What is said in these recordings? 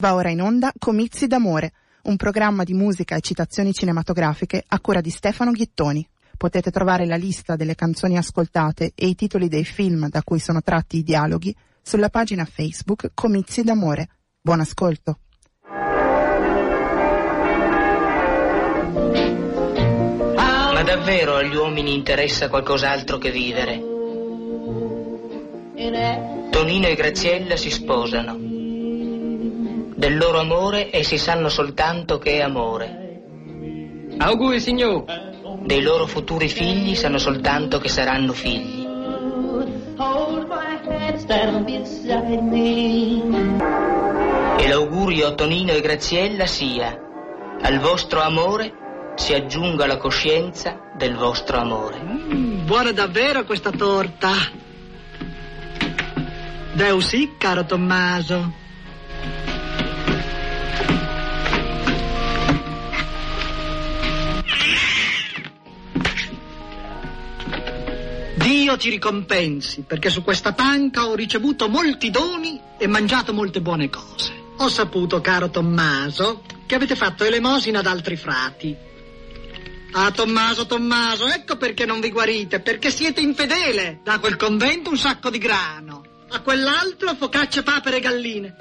Va ora in onda Comizi d'amore, un programma di musica e citazioni cinematografiche a cura di Stefano Ghittoni. Potete trovare la lista delle canzoni ascoltate e i titoli dei film da cui sono tratti i dialoghi sulla pagina Facebook Comizi d'amore. Buon ascolto. Ma davvero agli uomini interessa qualcos'altro che vivere? Tonino e Graziella si sposano. Del loro amore essi sanno soltanto che è amore. Auguri, signor. Dei loro futuri figli sanno soltanto che saranno figli. E l'augurio a Tonino e Graziella sia al vostro amore si aggiunga la coscienza del vostro amore. Mm, buona davvero questa torta. Deu sì, caro Tommaso. Dio ti ricompensi, perché su questa panca ho ricevuto molti doni e mangiato molte buone cose. Ho saputo, caro Tommaso, che avete fatto elemosina ad altri frati. Ah, Tommaso, Tommaso, ecco perché non vi guarite, perché siete infedele. Da quel convento un sacco di grano, a quell'altro focacce, papere e galline.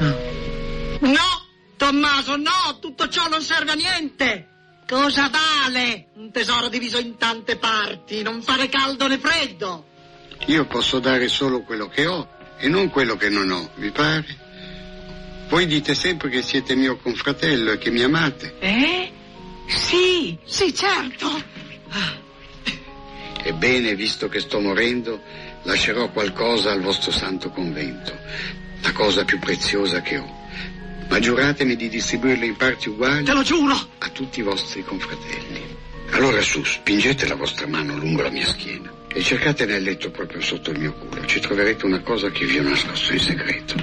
No. No, Tommaso, no, tutto ciò non serve a niente. Cosa vale un tesoro diviso in tante parti? Non fare caldo né freddo. Io posso dare solo quello che ho e non quello che non ho, vi pare? Voi dite sempre che siete mio confratello e che mi amate. Eh? Sì, sì, certo. Ebbene, visto che sto morendo, lascerò qualcosa al vostro santo convento, la cosa più preziosa che ho. Ma giuratemi di distribuirla in parti uguali. Te lo giuro! A tutti i vostri confratelli. Allora su, spingete la vostra mano lungo la mia schiena e cercate nel letto proprio sotto il mio culo. Ci troverete una cosa che vi ho nascosto in segreto.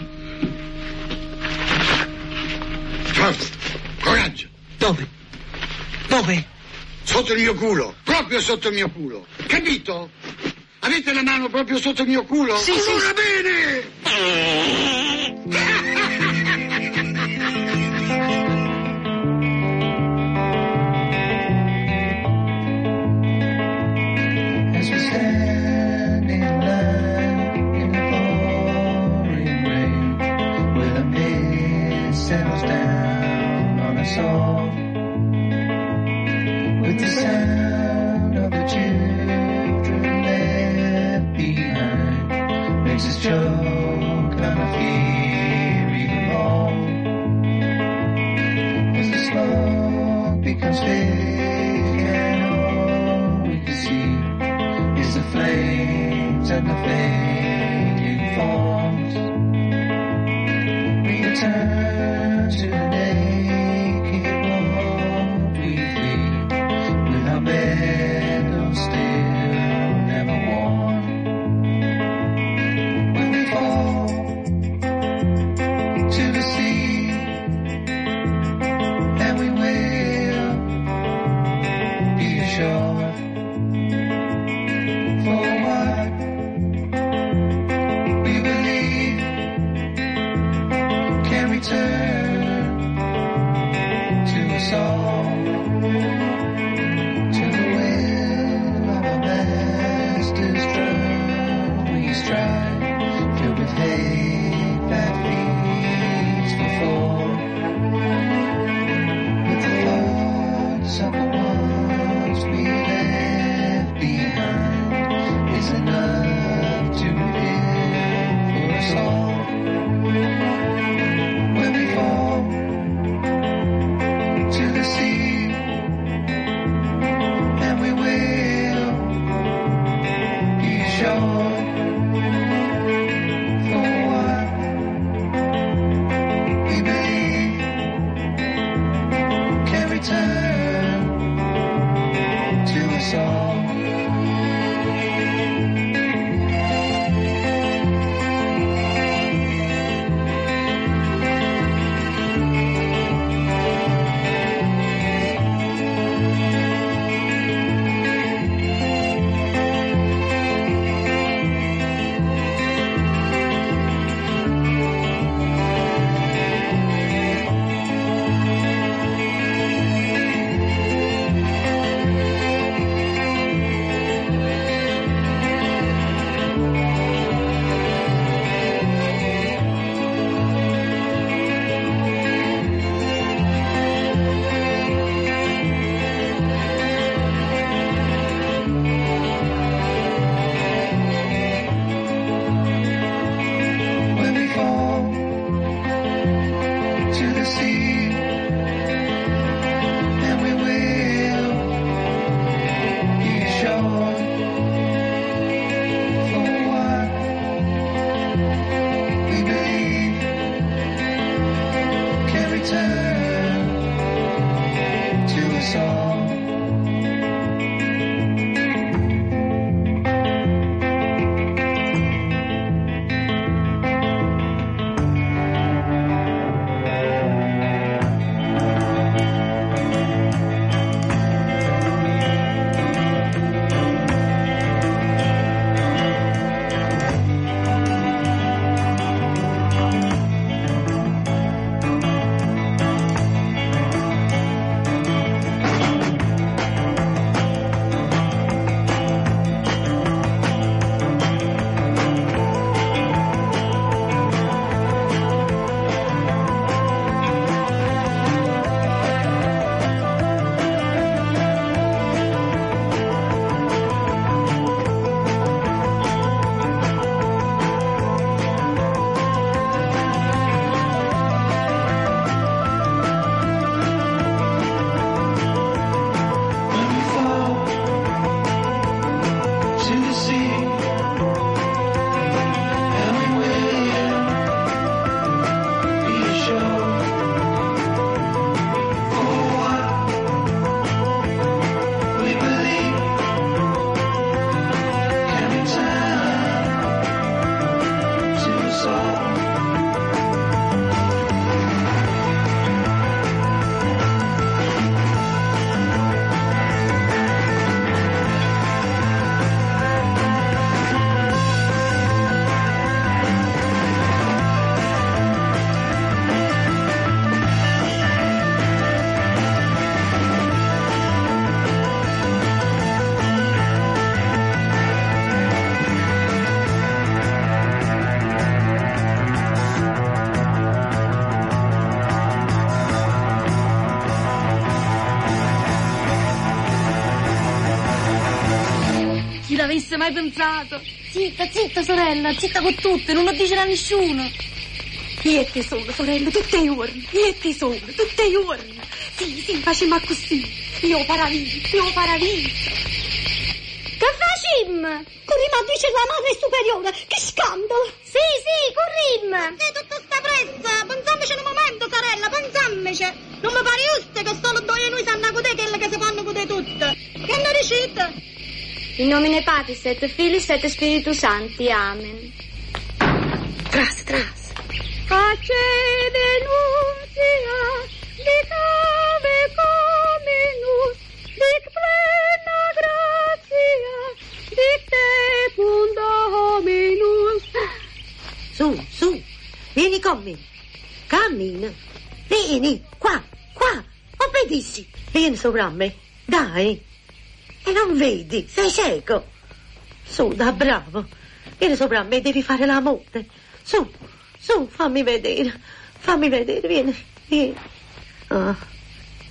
Forza! Coraggio! Dove? Dove? Sotto il mio culo! Proprio sotto il mio culo! Capito? Avete la mano proprio sotto il mio culo? Sì, sì. allora bene! L'avesse mai pensato? Zitta, zitta, sorella, zitta con tutte, non lo dicerà nessuno. Io e te solo, sorella, tutte le giorni. Io e te solo, tutte le giorni. Sì, sì, facciamo così. Io paravì, io paravì. Che facciamo? Corriamo a dice la madre superiore. Che scandalo. Sì, sì, corriamo. Sì, tutta sta fretta. Pensiamoci un momento, sorella, pensiamoci. Non mi pare giusto che solo due di noi sanno con te quelle che si fanno con te tutte. Che ne dicete? In nomine Patris et Filis et Spiritus Sancti. Amen. Tras, tras. Pace denuntia, dic ave cominus, dic plena gratia, dic tecum Dominus. Su, su, vieni con me. Cammina. Vieni, qua, qua. Obbedisci. Vieni sopra me. Dai. E non vedi, sei cieco. Su, da bravo. Vieni sopra me, devi fare l'amore. Su, su, fammi vedere. Fammi vedere, vieni, vieni. Ah.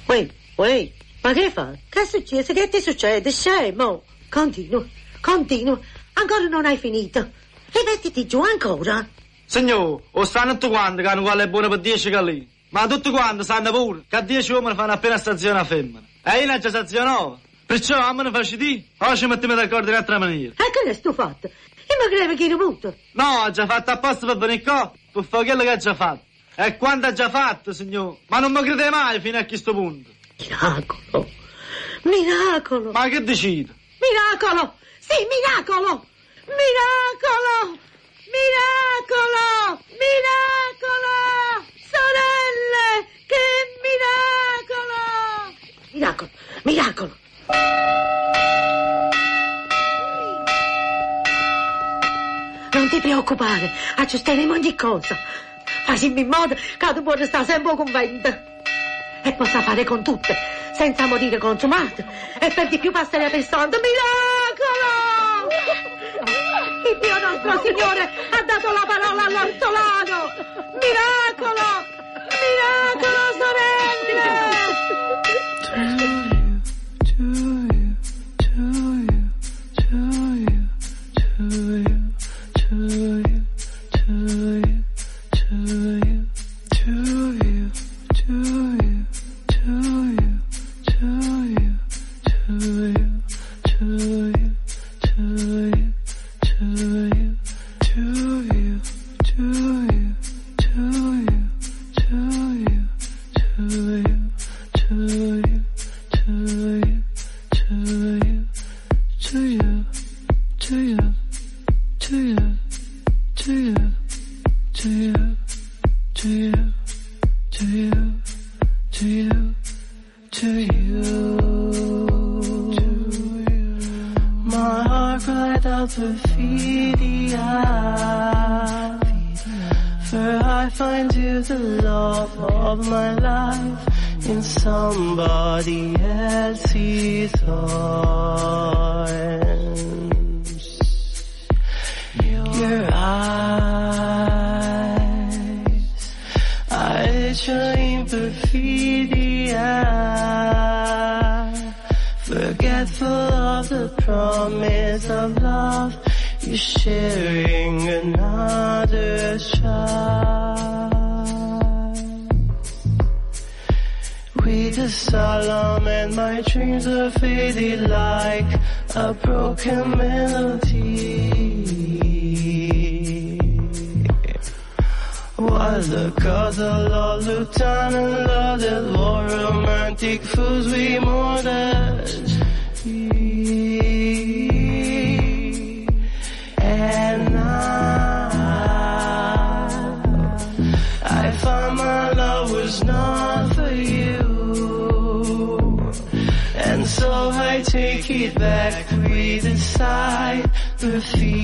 Uè, uè, ma che fai? Che è successo? Che ti succede, scemo? Continua, continua. Ancora non hai finito. Rimettiti giù ancora. Signor, o sanno tutti quanti che hanno quale è buono per 10 calì. Ma tutti quanti sanno pure che a 10 uomini fanno appena stazione a femmina. E io non ci stazionavo. Perciò a me faccio di, o ci mettiamo d'accordo in un'altra maniera. E che ne sto fatto? Io mi credo che ero muto. No, ha già fatto apposta per venire qua, per fare quello che ha già fatto. E quanto ha già fatto, signor? Ma non mi crede mai fino a questo punto. Miracolo. Miracolo. Ma che decide? Miracolo. Sì, miracolo. Miracolo. Miracolo. Miracolo. Sorelle, che miracolo. Miracolo. Miracolo. Non ti preoccupare, aggiusteremo ogni cosa. Facciamo in modo che tu puoi restare sempre conventa. E possa fare con tutte, senza morire consumate. E per di più passare per santo. Miracolo! Il Dio nostro Signore ha dato la parola all'ortolano. Miracolo! Miracolo, sorelle! days solemn and my dreams are faded like a broken melody. While the gods are all looked down and loved war, romantic fools we mourned. back, breathe inside the fear.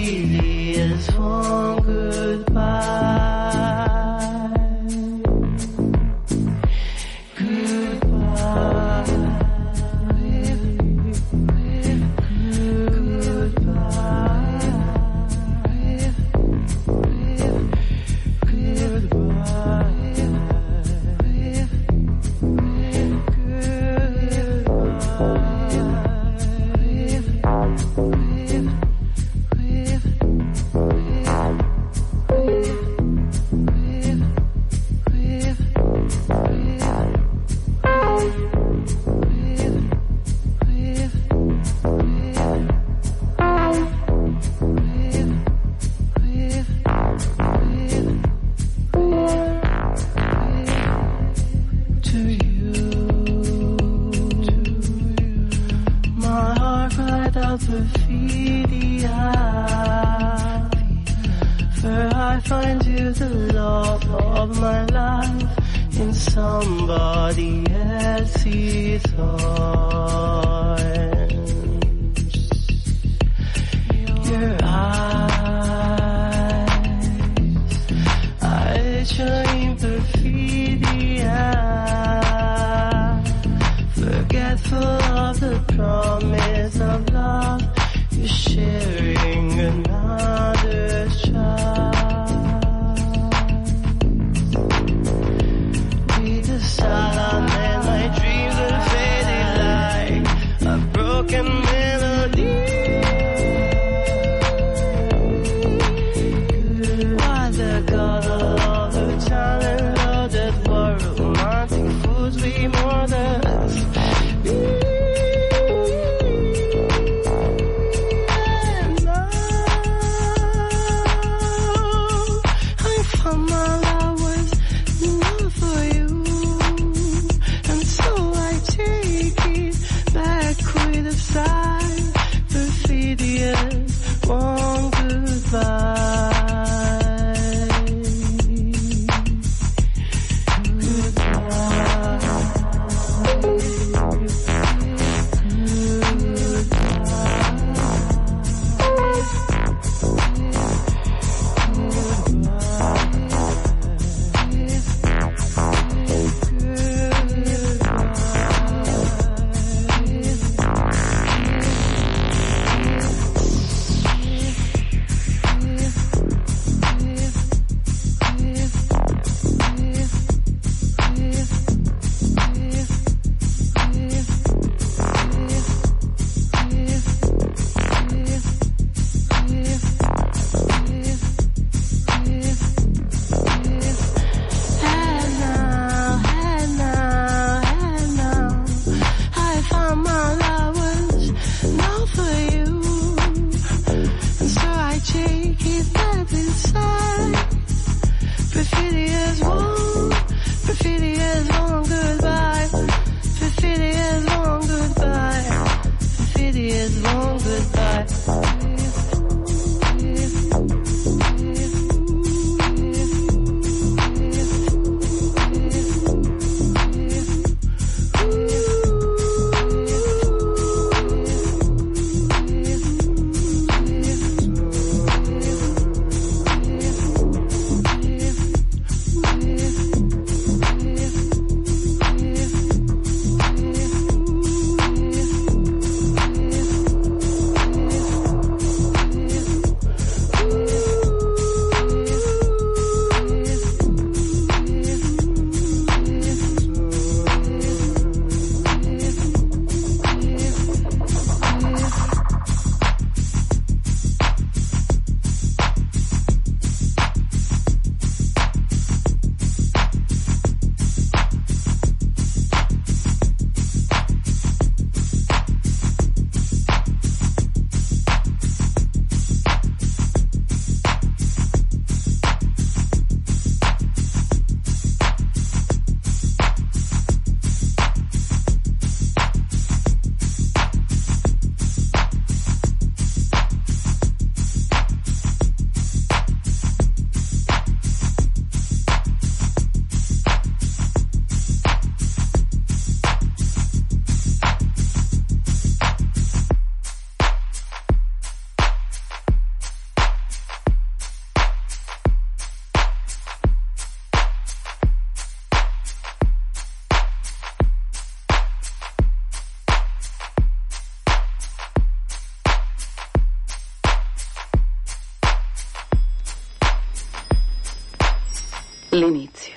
L'inizio.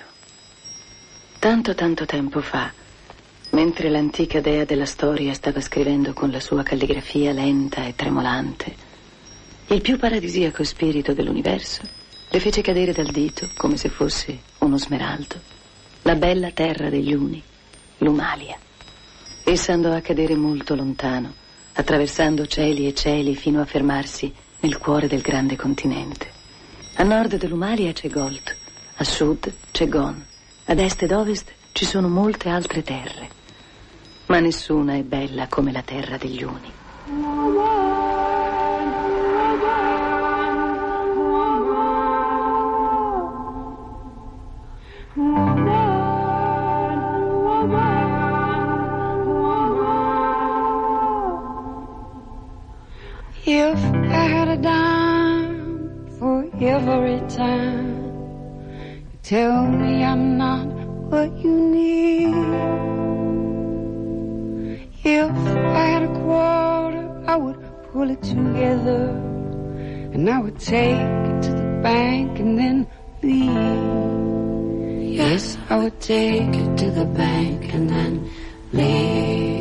Tanto tanto tempo fa, mentre l'antica dea della storia stava scrivendo con la sua calligrafia lenta e tremolante, il più paradisiaco spirito dell'universo le fece cadere dal dito, come se fosse uno smeraldo, la bella terra degli Uni, l'Umalia. Essa andò a cadere molto lontano, attraversando cieli e cieli fino a fermarsi nel cuore del grande continente. A nord dell'Umalia c'è Gold, a sud c'è Gon, ad est ed ovest ci sono molte altre terre, ma nessuna è bella come la terra degli Uni. If I had a dime for every time Tell me I'm not what you need. If I had a quarter, I would pull it together and I would take it to the bank and then leave. Yes, I would take it to the bank and then leave.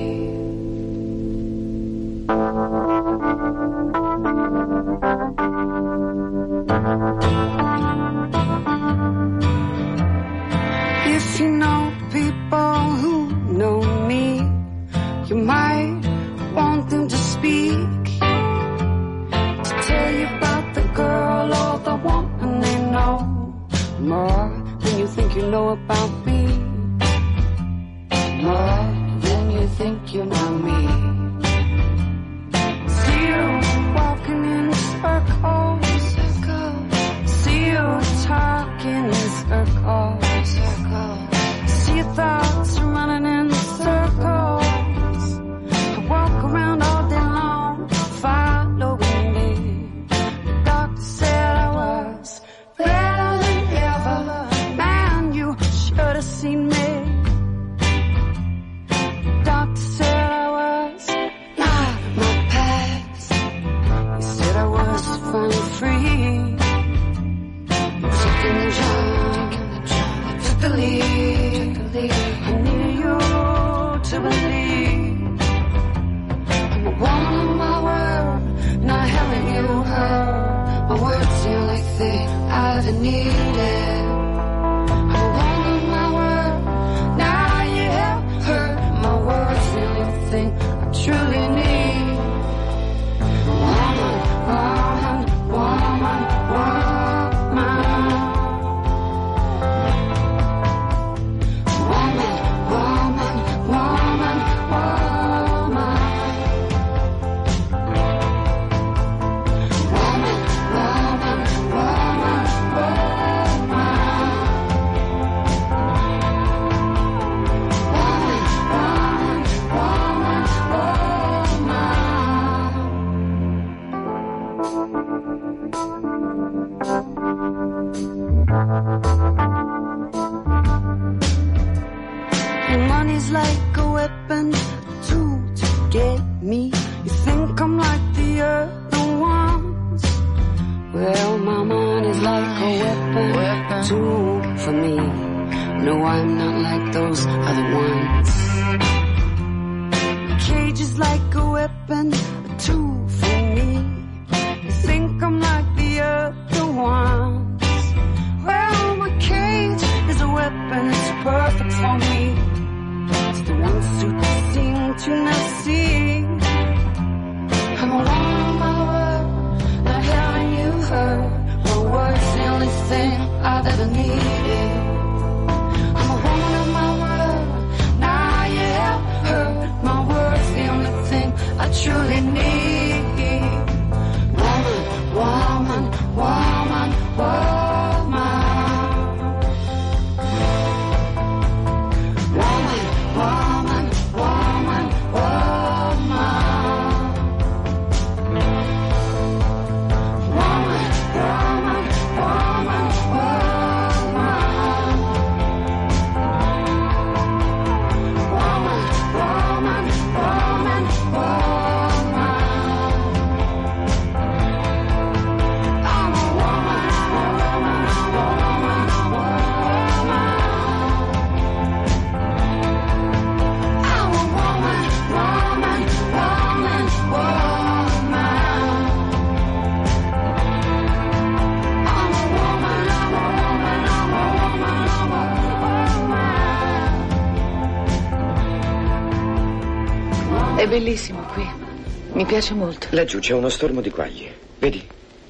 Piace molto. Laggiù c'è uno stormo di quaglie. Vedi?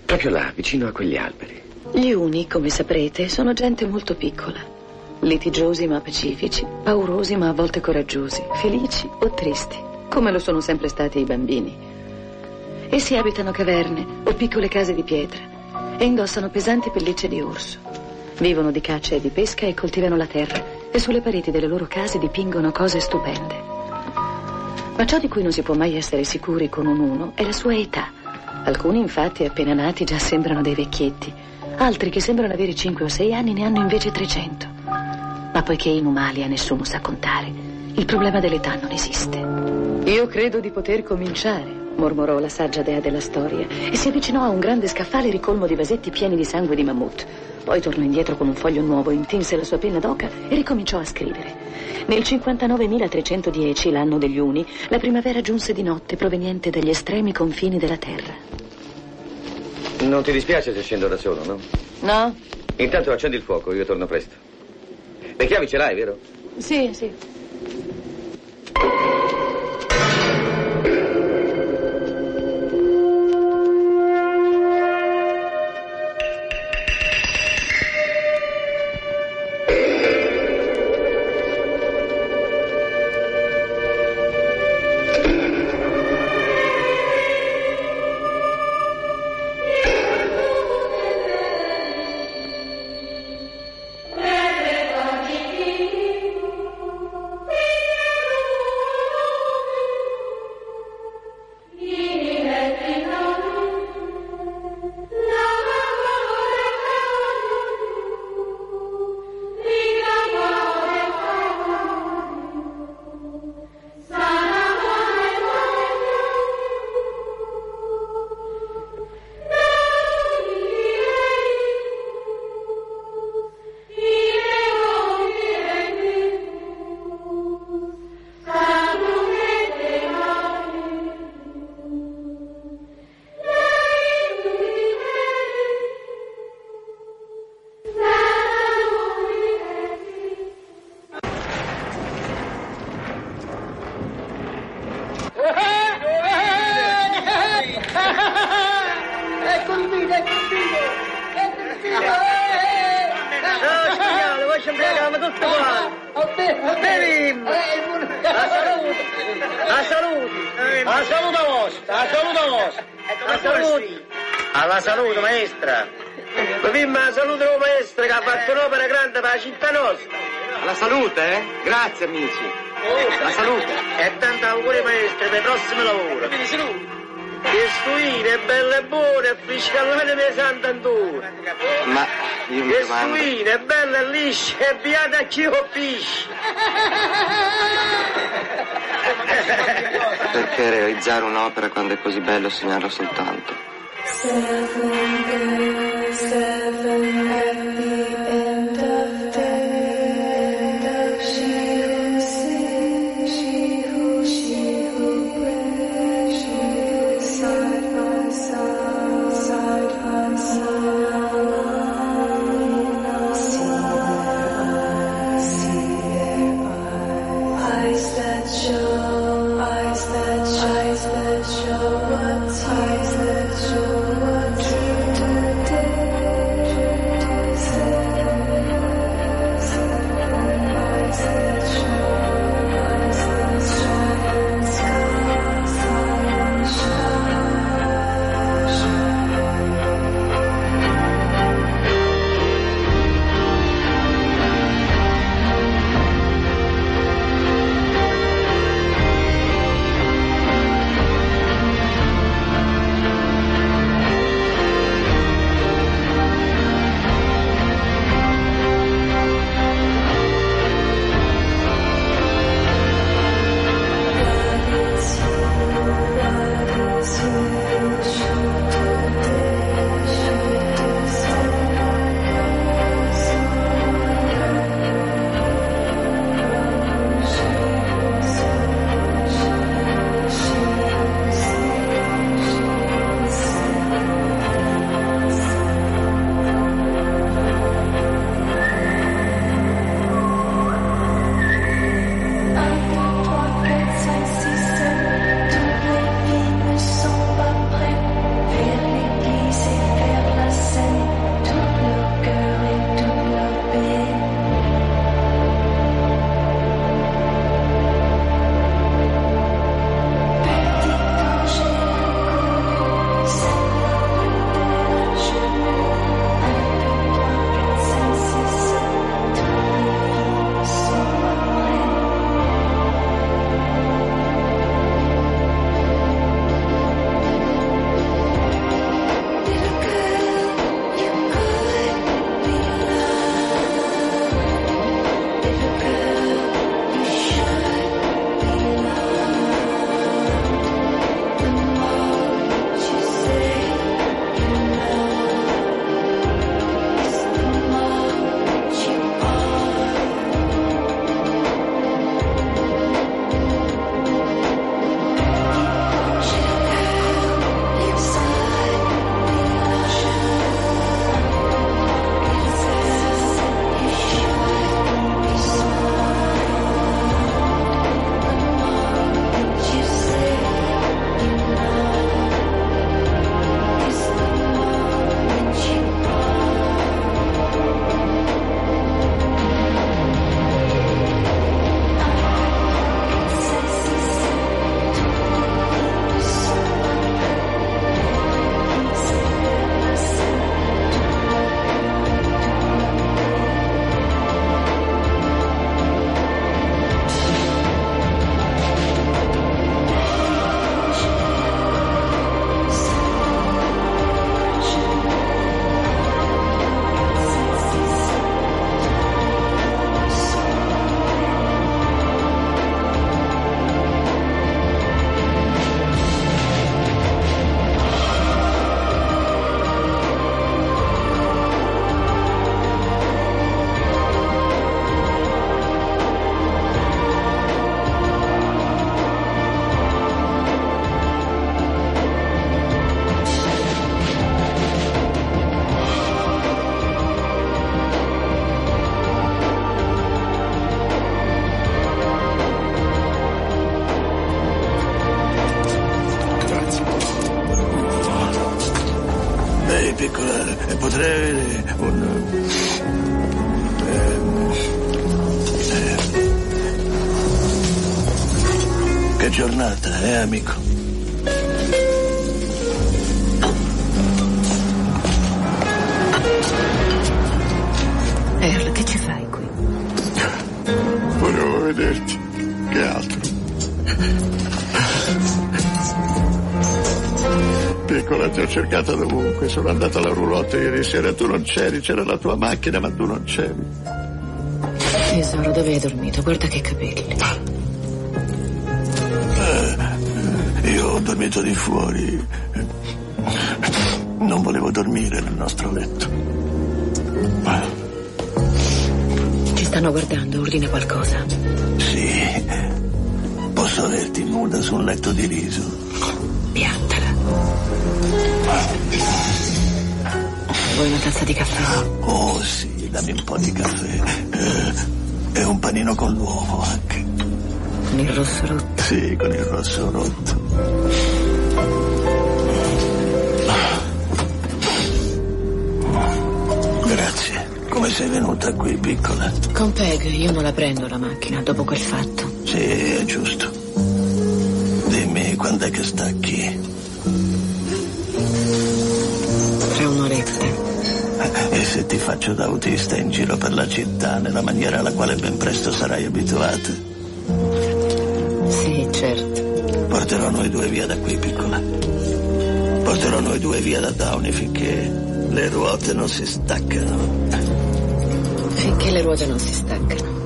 Proprio là, vicino a quegli alberi. Gli uni, come saprete, sono gente molto piccola. Litigiosi ma pacifici, paurosi ma a volte coraggiosi, felici o tristi, come lo sono sempre stati i bambini. Essi abitano caverne o piccole case di pietra e indossano pesanti pellicce di orso. Vivono di caccia e di pesca e coltivano la terra e sulle pareti delle loro case dipingono cose stupende. Ma ciò di cui non si può mai essere sicuri con un uno è la sua età. Alcuni infatti appena nati già sembrano dei vecchietti, altri che sembrano avere 5 o 6 anni ne hanno invece 300. Ma poiché inumali a nessuno sa contare, il problema dell'età non esiste. Io credo di poter cominciare, mormorò la saggia dea della storia e si avvicinò a un grande scaffale ricolmo di vasetti pieni di sangue di mammut. Poi tornò indietro con un foglio nuovo, intinse la sua penna d'oca e ricominciò a scrivere. Nel 59.310, l'anno degli Uni, la primavera giunse di notte proveniente dagli estremi confini della terra. Non ti dispiace se scendo da solo, no? No? Intanto accendi il fuoco, io torno presto. Le chiavi ce l'hai, vero? Sì, sì. A salute vostra! A salute! Alla salute, maestra! Beviamo la salute della maestra che ha fatto un'opera grande per la città nostra! La salute, eh? Grazie, amici. La salute. E tanti auguri maestra per il prossimo lavoro! Che suine, belle e buone, fiscallate me Sant'Antonio! Ma io mi Che domando... suine, belle e lisce, e beata a chi colpisce! Perché realizzare un'opera quando è così bello sognarla soltanto? Seven girls, eh, potrei avere un... Eh, eh, che giornata, eh amico? Piccola, ti ho cercata dovunque. Sono andato alla roulotte ieri sera, tu non c'eri. C'era la tua macchina, ma tu non c'eri. Tesoro, dove hai dormito? Guarda che capelli. Eh, io ho dormito di fuori. Non volevo dormire nel nostro letto. Ci stanno guardando, ordina qualcosa. Sì. Posso averti nuda su un letto di riso. Piantala. Vuoi una tazza di caffè? Oh sì, dammi un po' di caffè. Eh, e un panino con l'uovo anche. Con il rosso rotto? Sì, con il rosso rotto. Grazie. Come sei venuta qui, piccola? Con Peg, io non la prendo la macchina dopo quel fatto. Sì, è giusto. Dimmi quando è che stacchi. Se ti faccio da autista in giro per la città, nella maniera alla quale ben presto sarai abituata? Sì, certo. Porterò noi due via da qui, piccola. Porterò noi due via da Downey finché le ruote non si staccano. Finché le ruote non si staccano.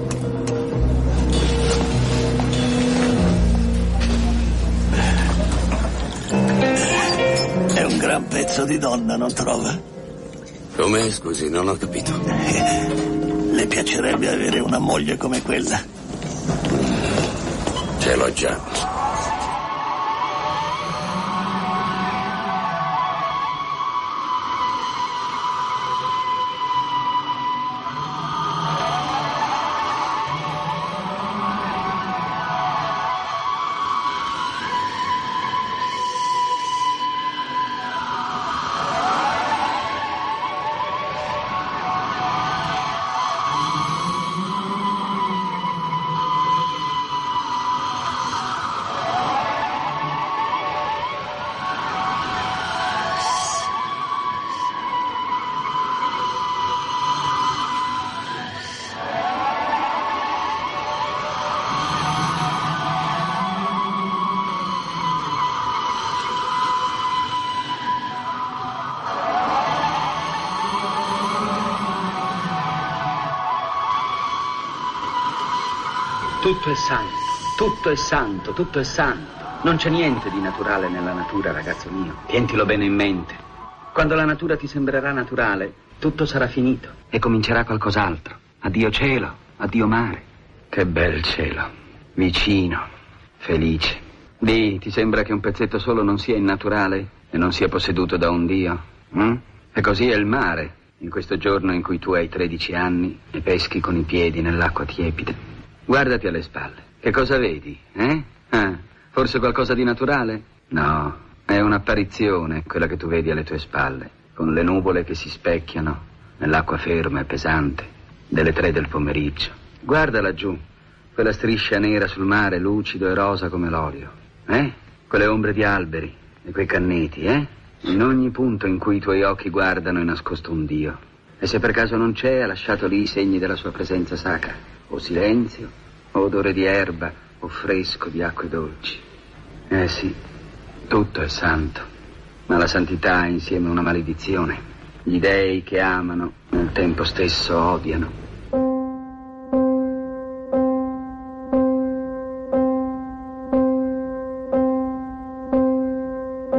È un gran pezzo di donna, non trova? Come, scusi, non ho capito. Le piacerebbe avere una moglie come quella? Ce l'ho già. Tutto è santo, tutto è santo, tutto è santo. Non c'è niente di naturale nella natura, ragazzo mio. Tientilo bene in mente. Quando la natura ti sembrerà naturale, tutto sarà finito e comincerà qualcos'altro. Addio cielo, addio mare. Che bel cielo. Vicino, felice. Di, ti sembra che un pezzetto solo non sia innaturale e non sia posseduto da un dio? mm? E così è il mare, in questo giorno in cui tu hai 13 anni e peschi con i piedi nell'acqua tiepida. Guardati alle spalle. Che cosa vedi? Eh? Ah, forse qualcosa di naturale? No, è un'apparizione quella che tu vedi alle tue spalle, con le nuvole che si specchiano nell'acqua ferma e pesante delle tre del pomeriggio. Guarda laggiù, quella striscia nera sul mare, lucido e rosa come l'olio. Eh? Quelle ombre di alberi e quei canneti, eh? In ogni punto in cui i tuoi occhi guardano è nascosto un Dio. E se per caso non c'è, ha lasciato lì i segni della sua presenza sacra. O silenzio, o odore di erba, o fresco di acque dolci. Eh sì, tutto è santo. Ma la santità è insieme una maledizione. Gli dei che amano, nel tempo stesso odiano.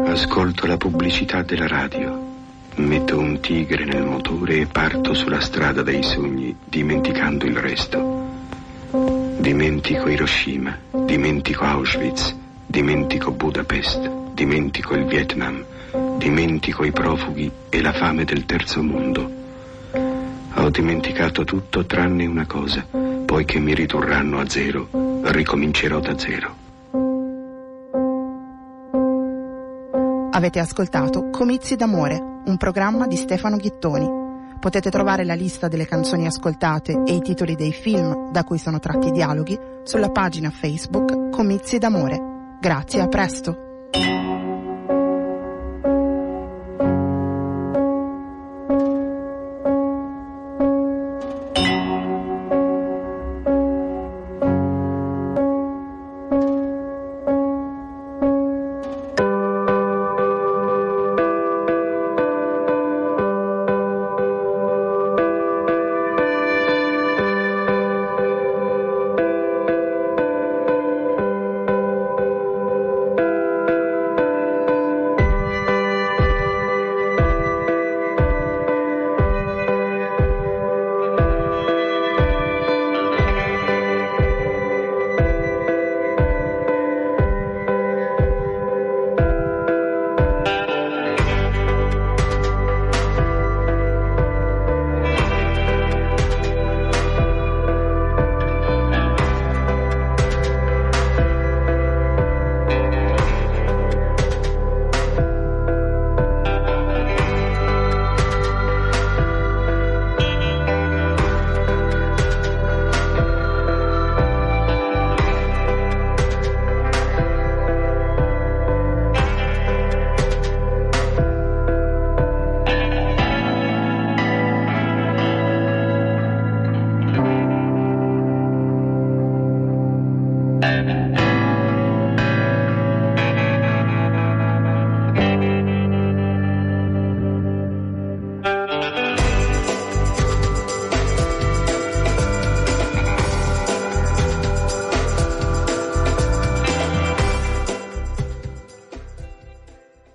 Ascolto la pubblicità della radio. Metto un tigre nel motore e parto sulla strada dei sogni, dimenticando il resto. Dimentico Hiroshima, dimentico Auschwitz, dimentico Budapest, dimentico il Vietnam, dimentico i profughi e la fame del terzo mondo. Ho dimenticato tutto tranne una cosa, poiché mi ridurranno a zero, ricomincerò da zero. Avete ascoltato Comizi d'amore, un programma di Stefano Ghittoni. Potete trovare la lista delle canzoni ascoltate e i titoli dei film da cui sono tratti i dialoghi sulla pagina Facebook Comizi d'amore. Grazie, a presto.